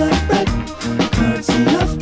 like bread, currency of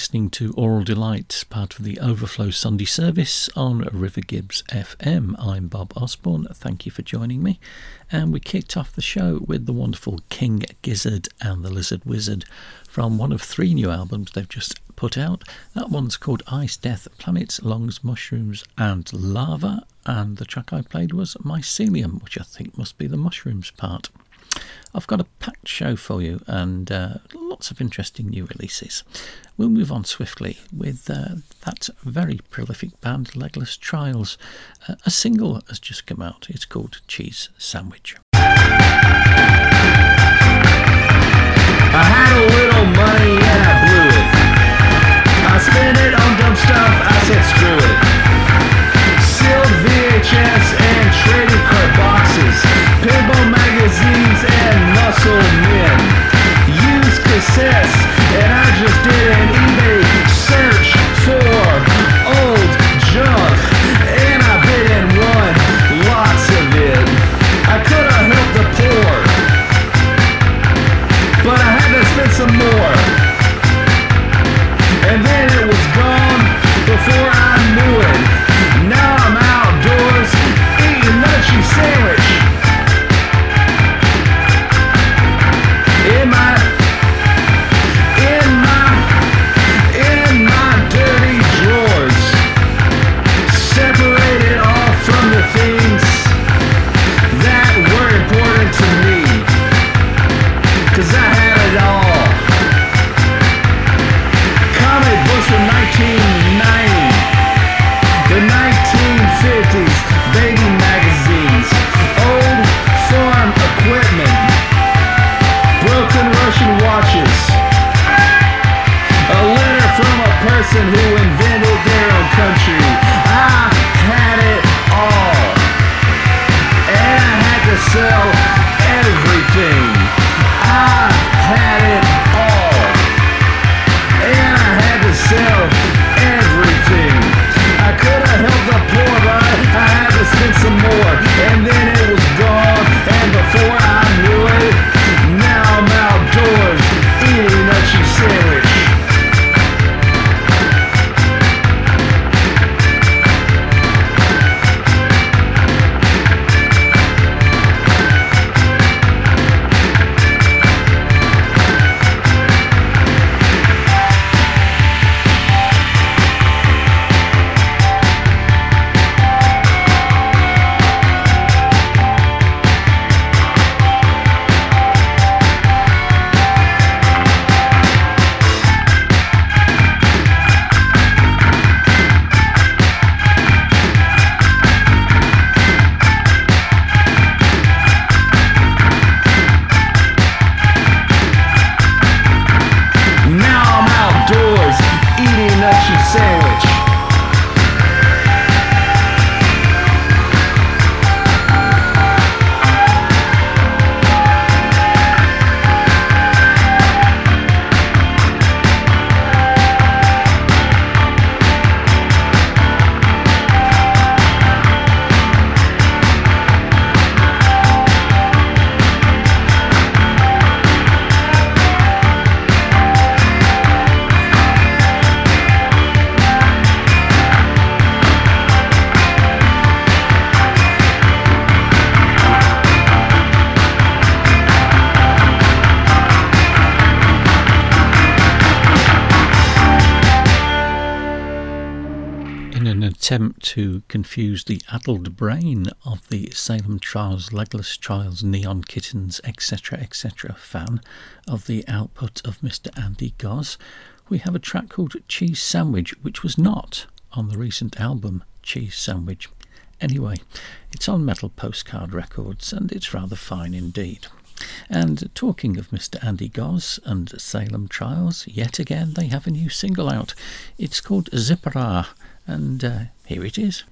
listening to Oral Delight, part of the Overflow Sunday service on River Gibbs FM. I'm Bob Osborne, thank you for joining me. And we kicked off the show with the wonderful King Gizzard and the Lizard Wizard from one of three new albums they've just put out. That one's called Ice, Death, Planets, Lungs, Mushrooms and Lava. And the track I played was Mycelium, which I think must be the mushrooms part. I've got a packed show for you and uh, lots of interesting new releases. We'll move on swiftly with uh, that very prolific band Legless Trials. Uh, a single has just come out. It's called Cheese Sandwich. I had a little money and I blew it. I spent it on dumb stuff, I said screw it. Sealed VHS and trading card boxes. Pinball magazines and muscle men. Use cassettes and I just did an eBay search for to confuse the addled brain of the Salem Trials, Legless Trials, Neon Kittens, etc., etc. fan of the output of Mr. Andy Goss, we have a track called Cheese Sandwich, which was not on the recent album Cheese Sandwich. Anyway, it's on Metal Postcard Records and it's rather fine indeed. And talking of Mr. Andy Goss and Salem Trials, yet again they have a new single out. It's called Zipperah, and uh, here it is.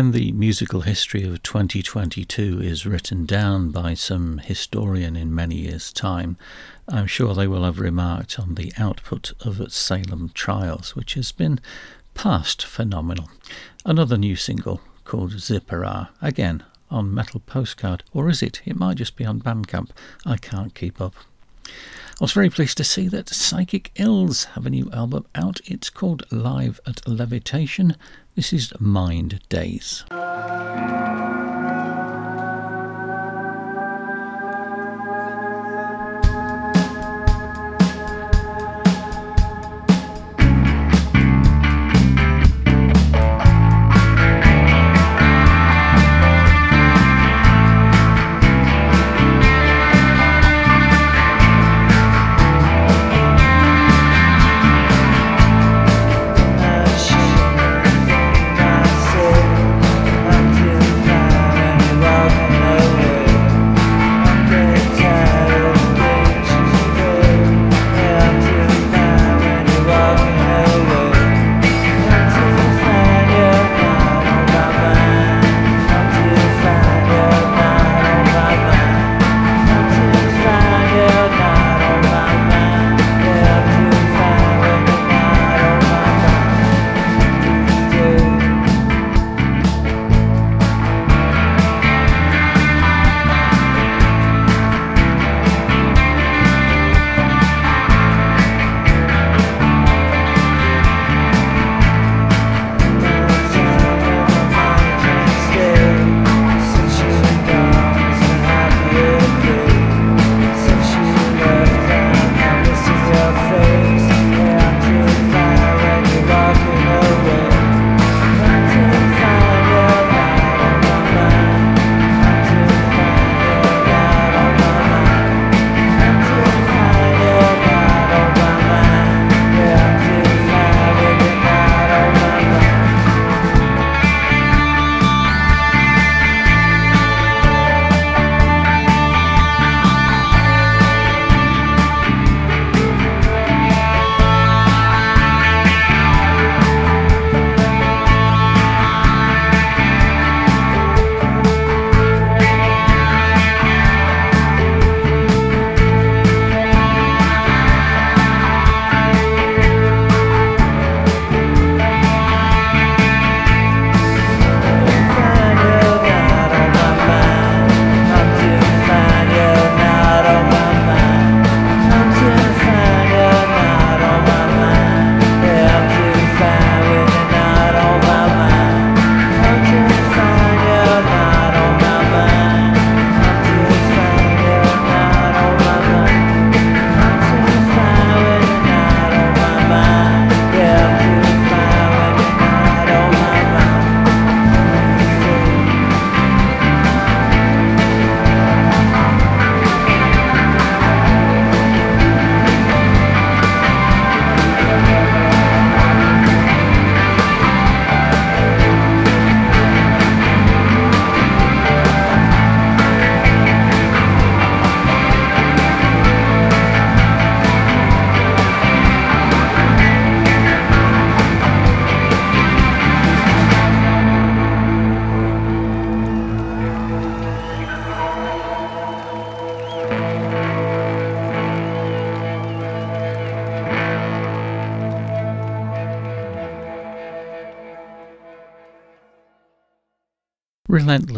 When the musical history of 2022 is written down by some historian in many years' time, I'm sure they will have remarked on the output of Salem Trials, which has been past phenomenal. Another new single called Zipperah, again on Metal Postcard, or is it? It might just be on Bandcamp. I can't keep up. I was very pleased to see that Psychic Ills have a new album out. It's called Live at Levitation, this is Mind Days.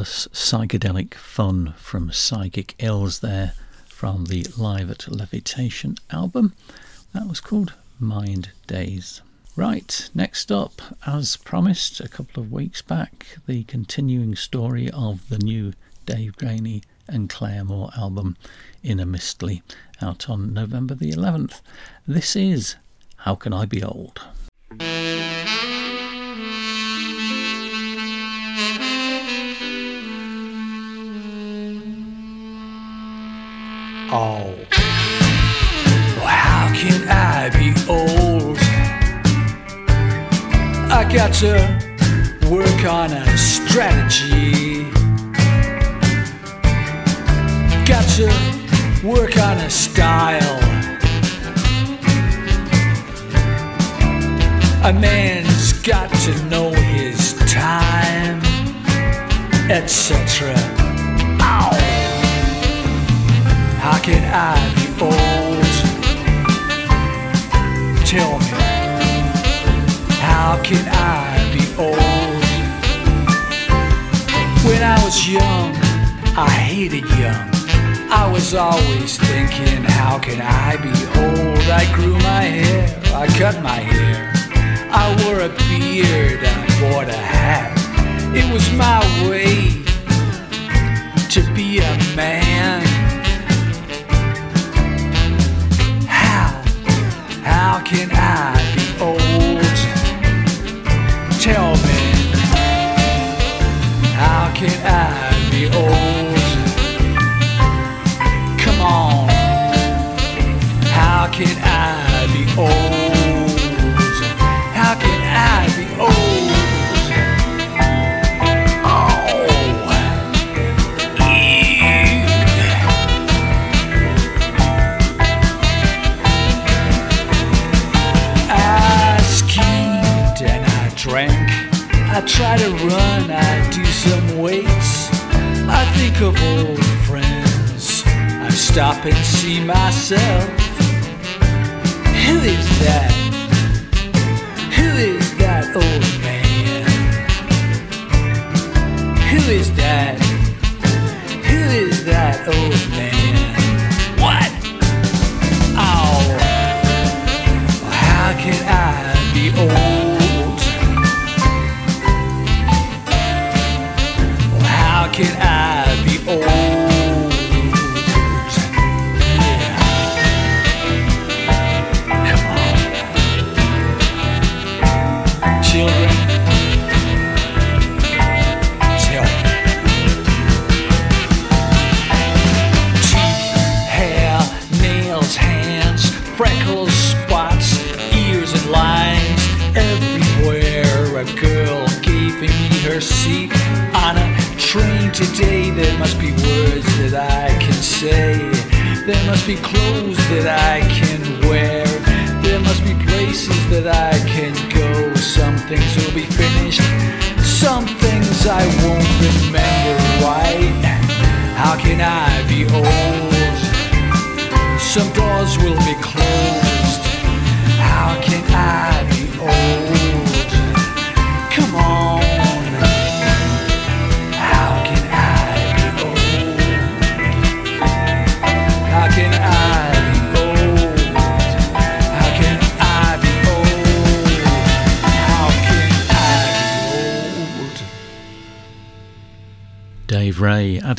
Relentless psychedelic fun from Psychic Ills there from the Live at Levitation album. That was called Mind Days. Right, next up, as promised a couple of weeks back, the continuing story of the new Dave Graney and Clare Moore album, Inner Mistly, out on November the 11th. This is How Can I Be Old? Oh, how can I be old? I got to work on a strategy. Got to work on a style. A man's got to know his time, etc. Can I be old? Tell me, how can I be old? When I was young, I hated young. I was always thinking, how can I be old? I grew my hair, I cut my hair. I wore a beard, I bought a hat. It was my way to be a man. Can I be old? Tell me, how can I be old? Come on, how can I be old? How can I be old? Try to run, I do some weights. I think of old friends. I stop and see myself. Who is that? Who is that old man? Who is that? Who is that old man?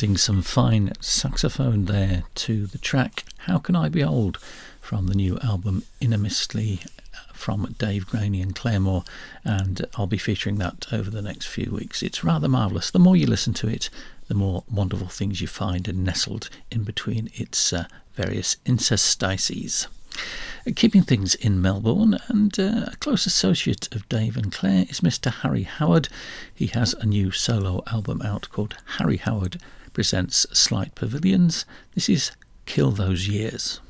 Adding some fine saxophone there to the track How Can I Be Old from the new album Inner Mistly from Dave Graney and Clare Moore, and I'll be featuring that over the next few weeks. It's rather marvellous. The more you listen to it, the more wonderful things you find and nestled in between its uh, various interstices. Keeping things in Melbourne, and uh, a close associate of Dave and Clare is Mr. Harry Howard. He has a new solo album out called Harry Howard Presents Slight Pavilions. This is Kill Those Years.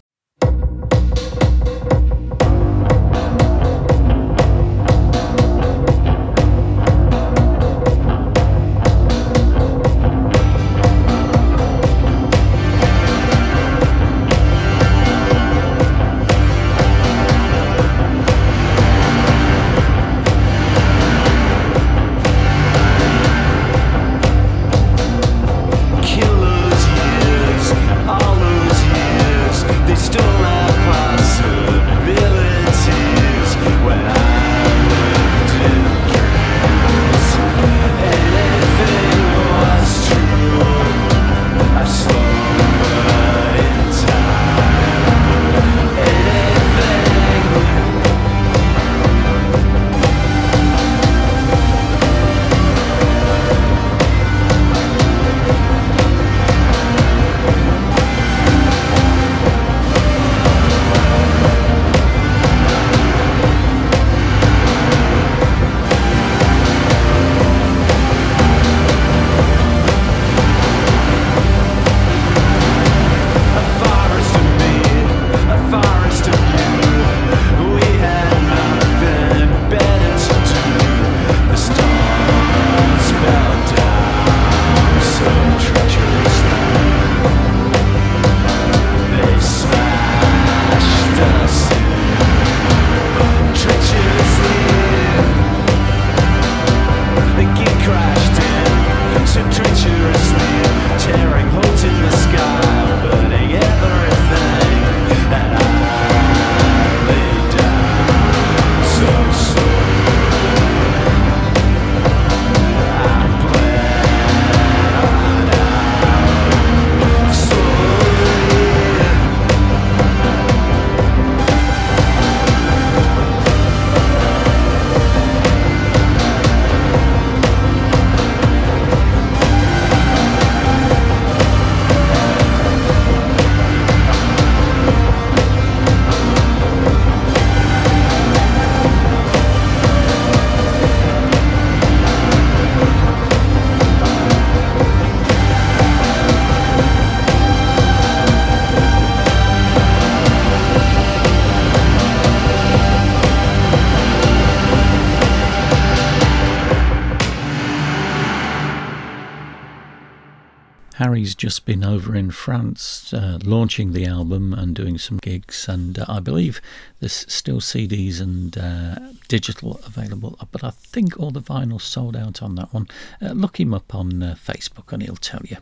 Harry's just been over in France uh, launching the album and doing some gigs, and uh, I believe there's still CDs and uh, digital available, but I think all the vinyl sold out on that one. Uh, look him up on uh, Facebook and he'll tell you.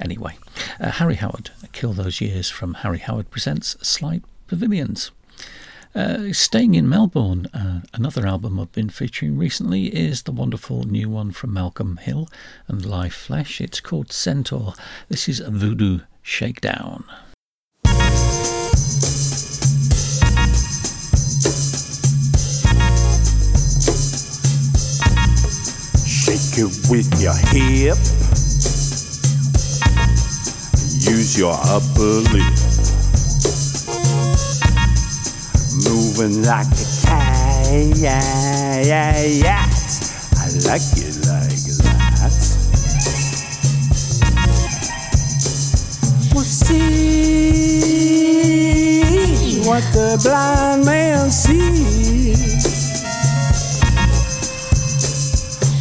Anyway, uh, Harry Howard, Kill Those Years from Harry Howard Presents Slight Pavilions. Uh, staying in Melbourne, uh, another album I've been featuring recently is the wonderful new one from Malcolm Hill and Live Flesh. It's called Centaur. This is Voodoo Shakedown. Shake it with your hip. Use your upper lip. Moving like a cat. Yeah, yeah, yeah. I like it like that. We'll see what the blind man sees.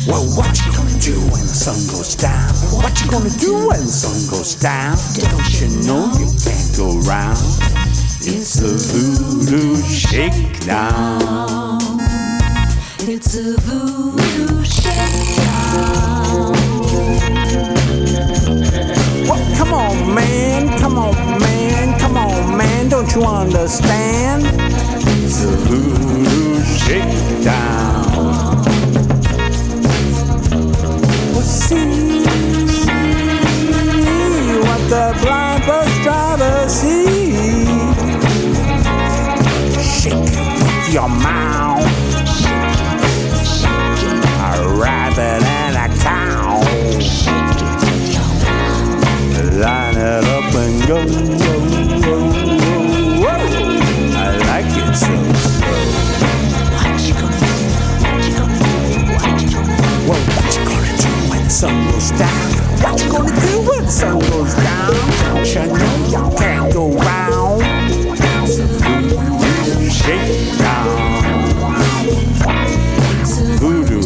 Well, what you gonna do when the sun goes down? What you gonna do when the sun goes down? Don't you know you can't go round? It's a voodoo shake shakedown. It's a voodoo shakedown. Well, come on, man, come on, man, come on, man, don't you understand? It's a voodoo shakedown. We'll see what the blind bus driver sees. Your mouth. A rabbit a cow. Line it up and go. I like it so what you gonna do when the sun goes down? What you gonna do when the sun goes down? Don't you know you can't go round? Shakedown. Voodoo.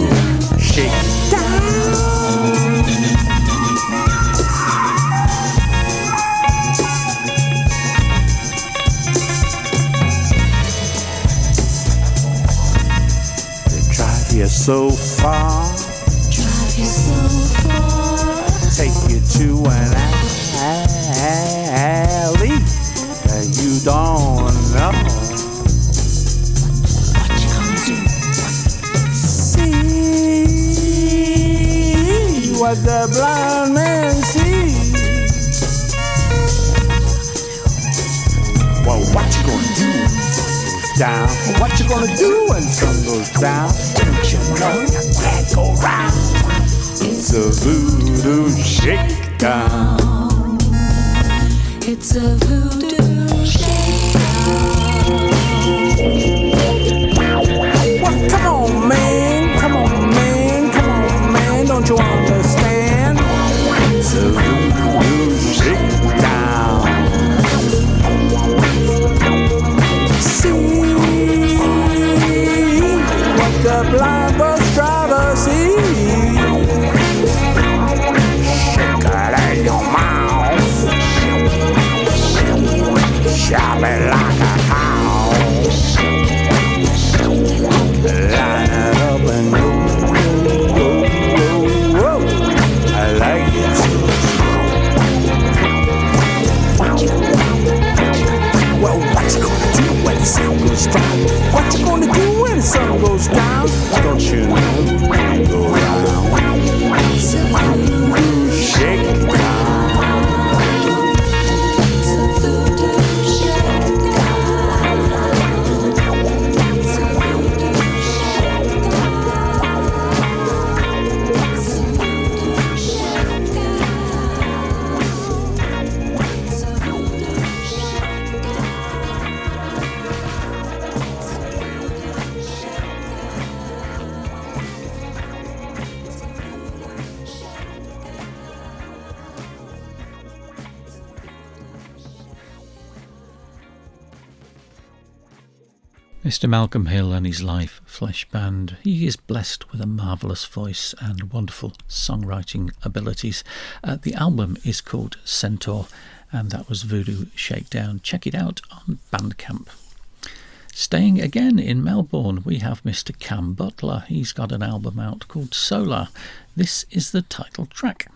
They drive you so far. Drive you so far. take you to an what the blind man sees. Well, what you gonna do when the sun goes down? What you gonna do when the sun goes down? Don't you know you can't go round? It's a voodoo shakedown. It's a voodoo shakedown. Well, come on, man. Come on, man. Come on, man. Don't you understand? The blind bus driver sees. Shake it your mouth. Chop it like a Mr. Malcolm Hill and his Live Flesh Band. He is blessed with a marvellous voice and wonderful songwriting abilities. Uh, the album is called Centaur, and that was Voodoo Shakedown. Check it out on Bandcamp. Staying again in Melbourne, we have Mr. Cam Butler. He's got an album out called Solar. This is the title track.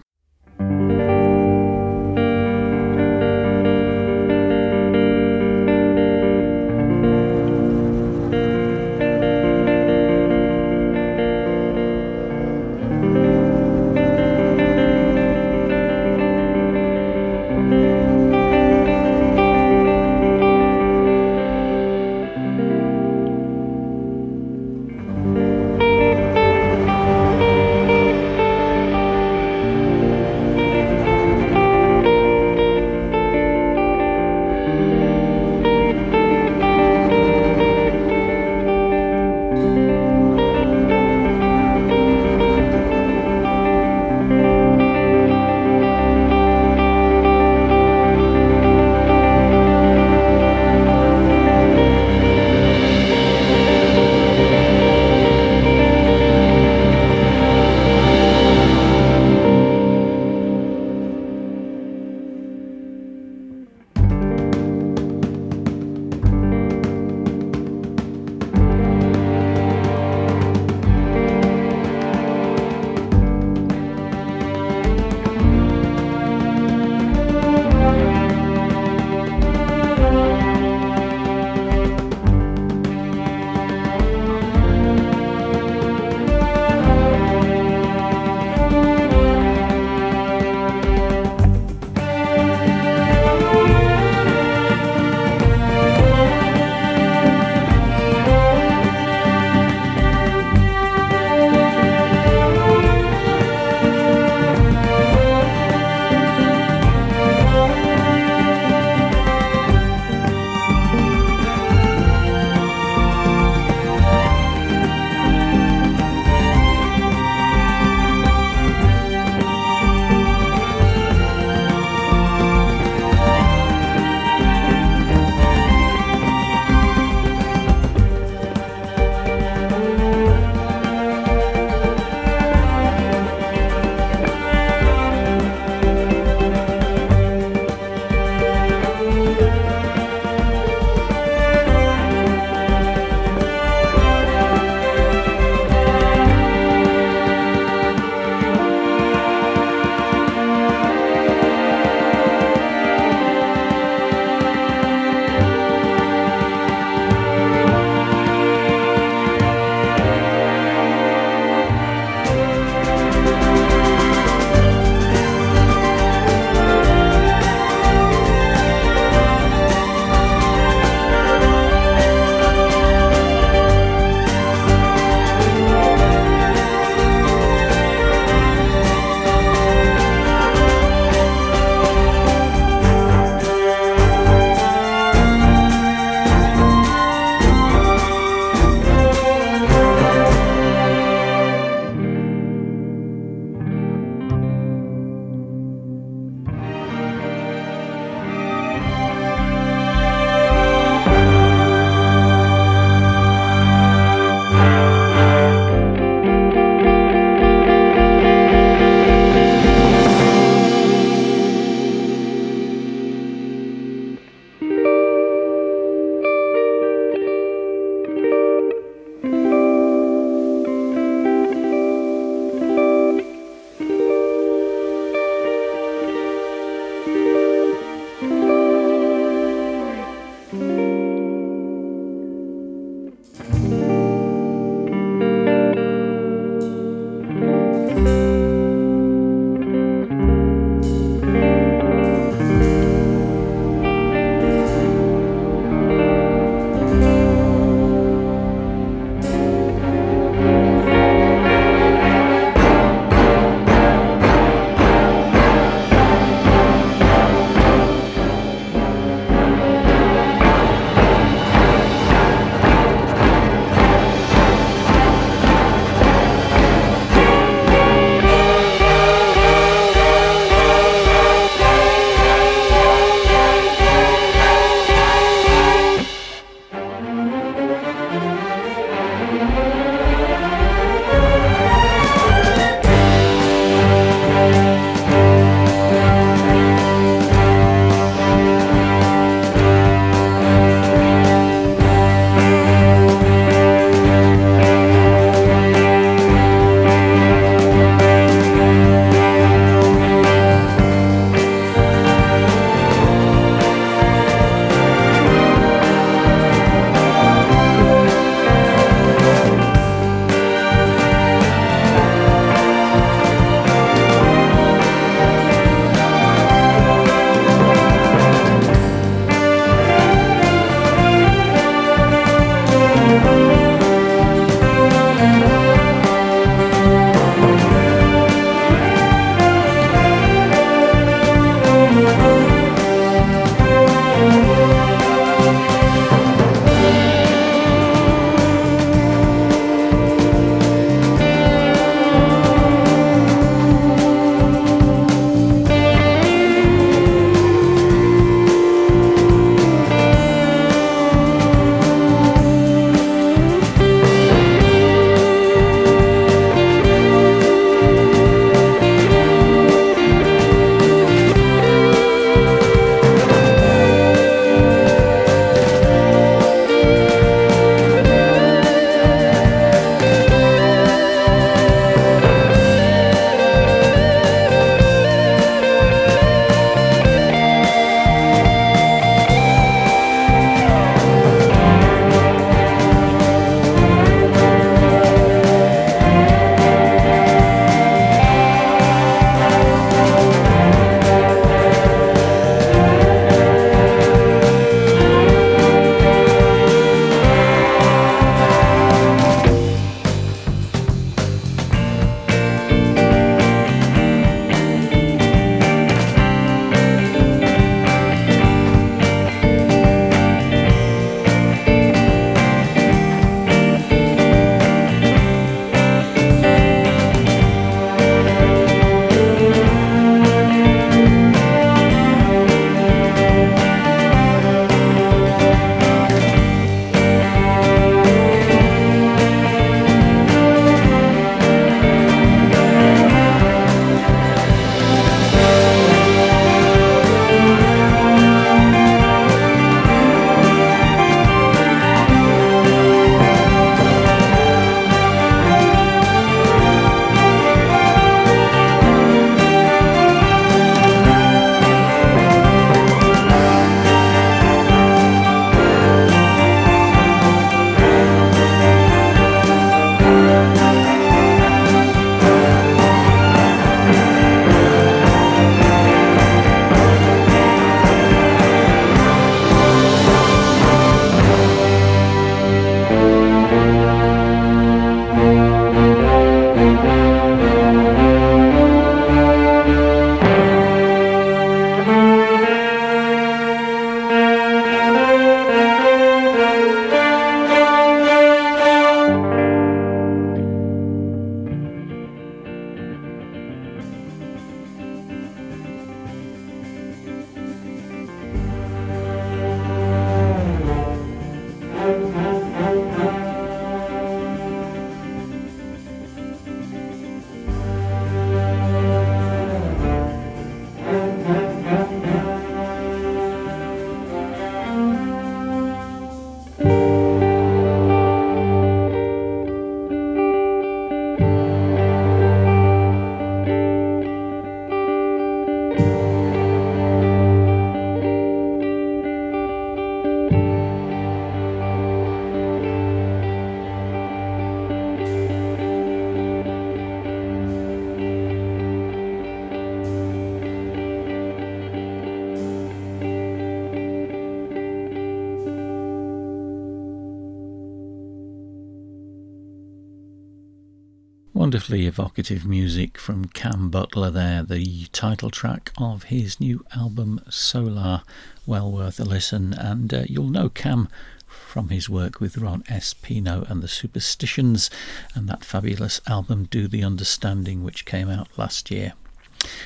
Wonderfully evocative music from Cam Butler there, the title track of his new album Solar. Well worth a listen, and uh, you'll know Cam from his work with Ron S. Peno and the Superstitions, and that fabulous album Do the Understanding, which came out last year.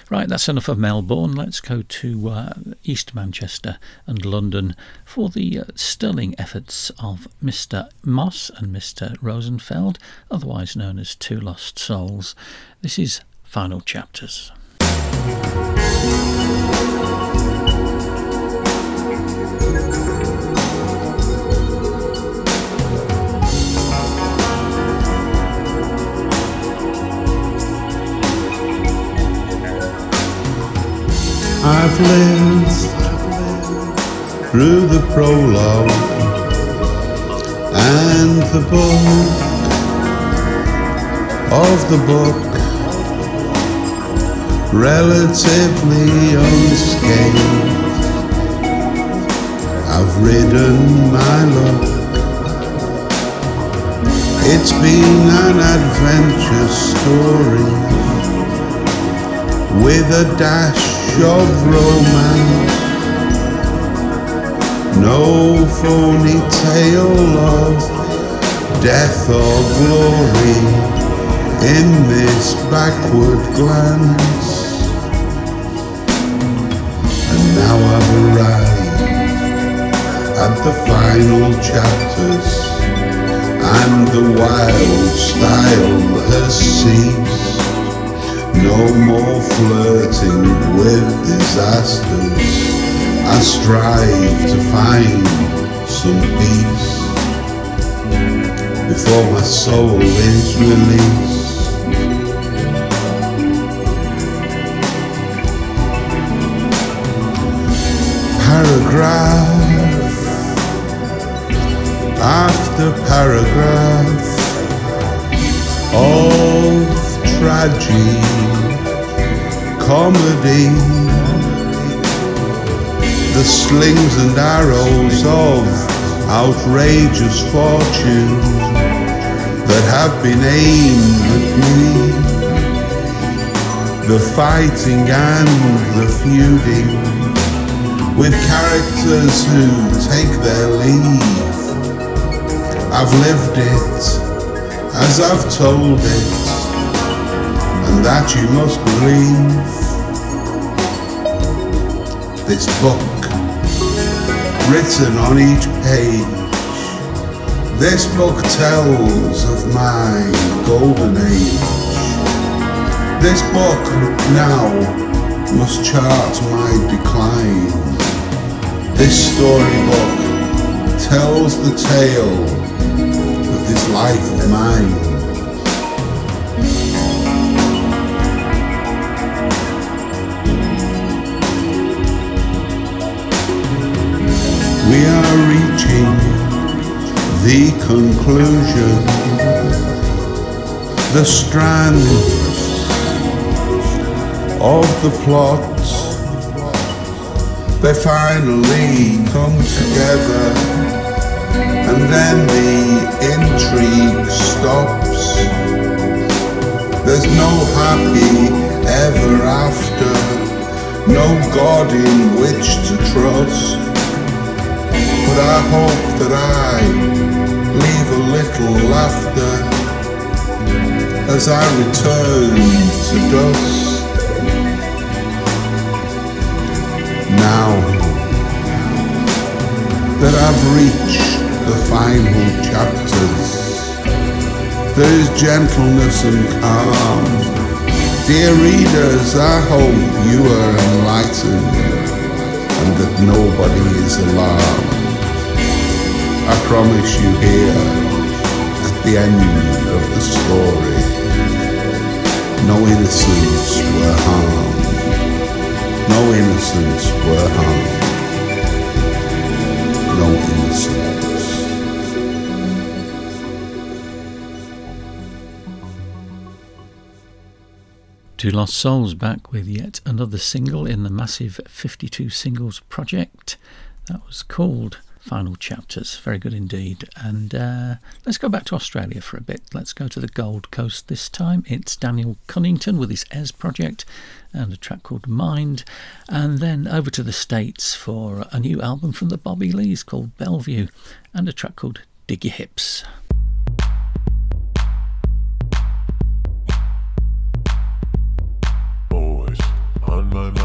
Right, that's enough of Melbourne. Let's go to uh, East Manchester and London for the uh, sterling efforts of Mr. Moss and Mr. Rosenfeld, otherwise known as Two Lost Souls. This is Final Chapters. I've lived through the prologue and the book of the book, relatively unscathed. I've ridden my luck. It's been an adventure story with a dash of romance. No phony tale of death or glory in this backward glance. And now I've arrived at the final chapters, and the wild style has ceased. No more flirting with disasters. I strive to find some peace before my soul is released. Paragraph after paragraph of tragedy, comedy, the slings and arrows of outrageous fortune that have been aimed at me, the fighting and the feuding with characters who take their leave. I've lived it as I've told it, that you must believe. This book, written on each page, this book tells of my golden age. This book now must chart my decline. This storybook tells the tale of this life of mine. We are reaching the conclusion, the strands of the plot they finally come together and then the intrigue stops. There's no happy ever after, no God in which to trust. But I hope that I leave a little laughter as I return to dust. now that I've reached the final chapters. There is gentleness and calm. Dear readers, I hope you are enlightened and that nobody is alarmed. I promise you here, at the end of the story, no innocents were harmed no innocents were harmed. No innocents. Two Lost Souls back with yet another single in the massive 52 singles project. That was called final chapters. Very good indeed. And uh, let's go back to Australia for a bit. Let's go to the Gold Coast this time. It's Daniel Cunnington with his Es project and a track called Mind. And then over to the States for a new album from the Bobby Lees called Bellevue and a track called Dig Your Hips. Boys, on my mind.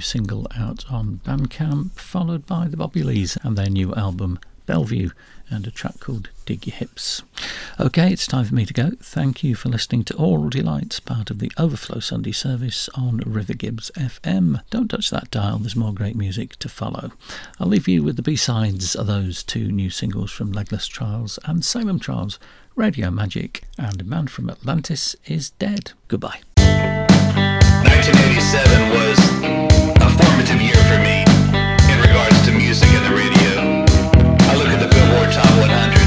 single out on Bandcamp, followed by the Bobby Lees and their new album Bellevue and a track called Dig Your Hips. Okay, it's time for me to go. Thank you for listening to Aural Delights, part of the Overflow Sunday service on River Gibbs FM. Don't touch that dial, there's more great music to follow. I'll leave you with the B-sides of those two new singles from Legless Trials and Salem Trials, Radio Magic and Man from Atlantis is Dead. Goodbye. 1987 was formative year for me in regards to music and the radio. I look at the Billboard Top 100.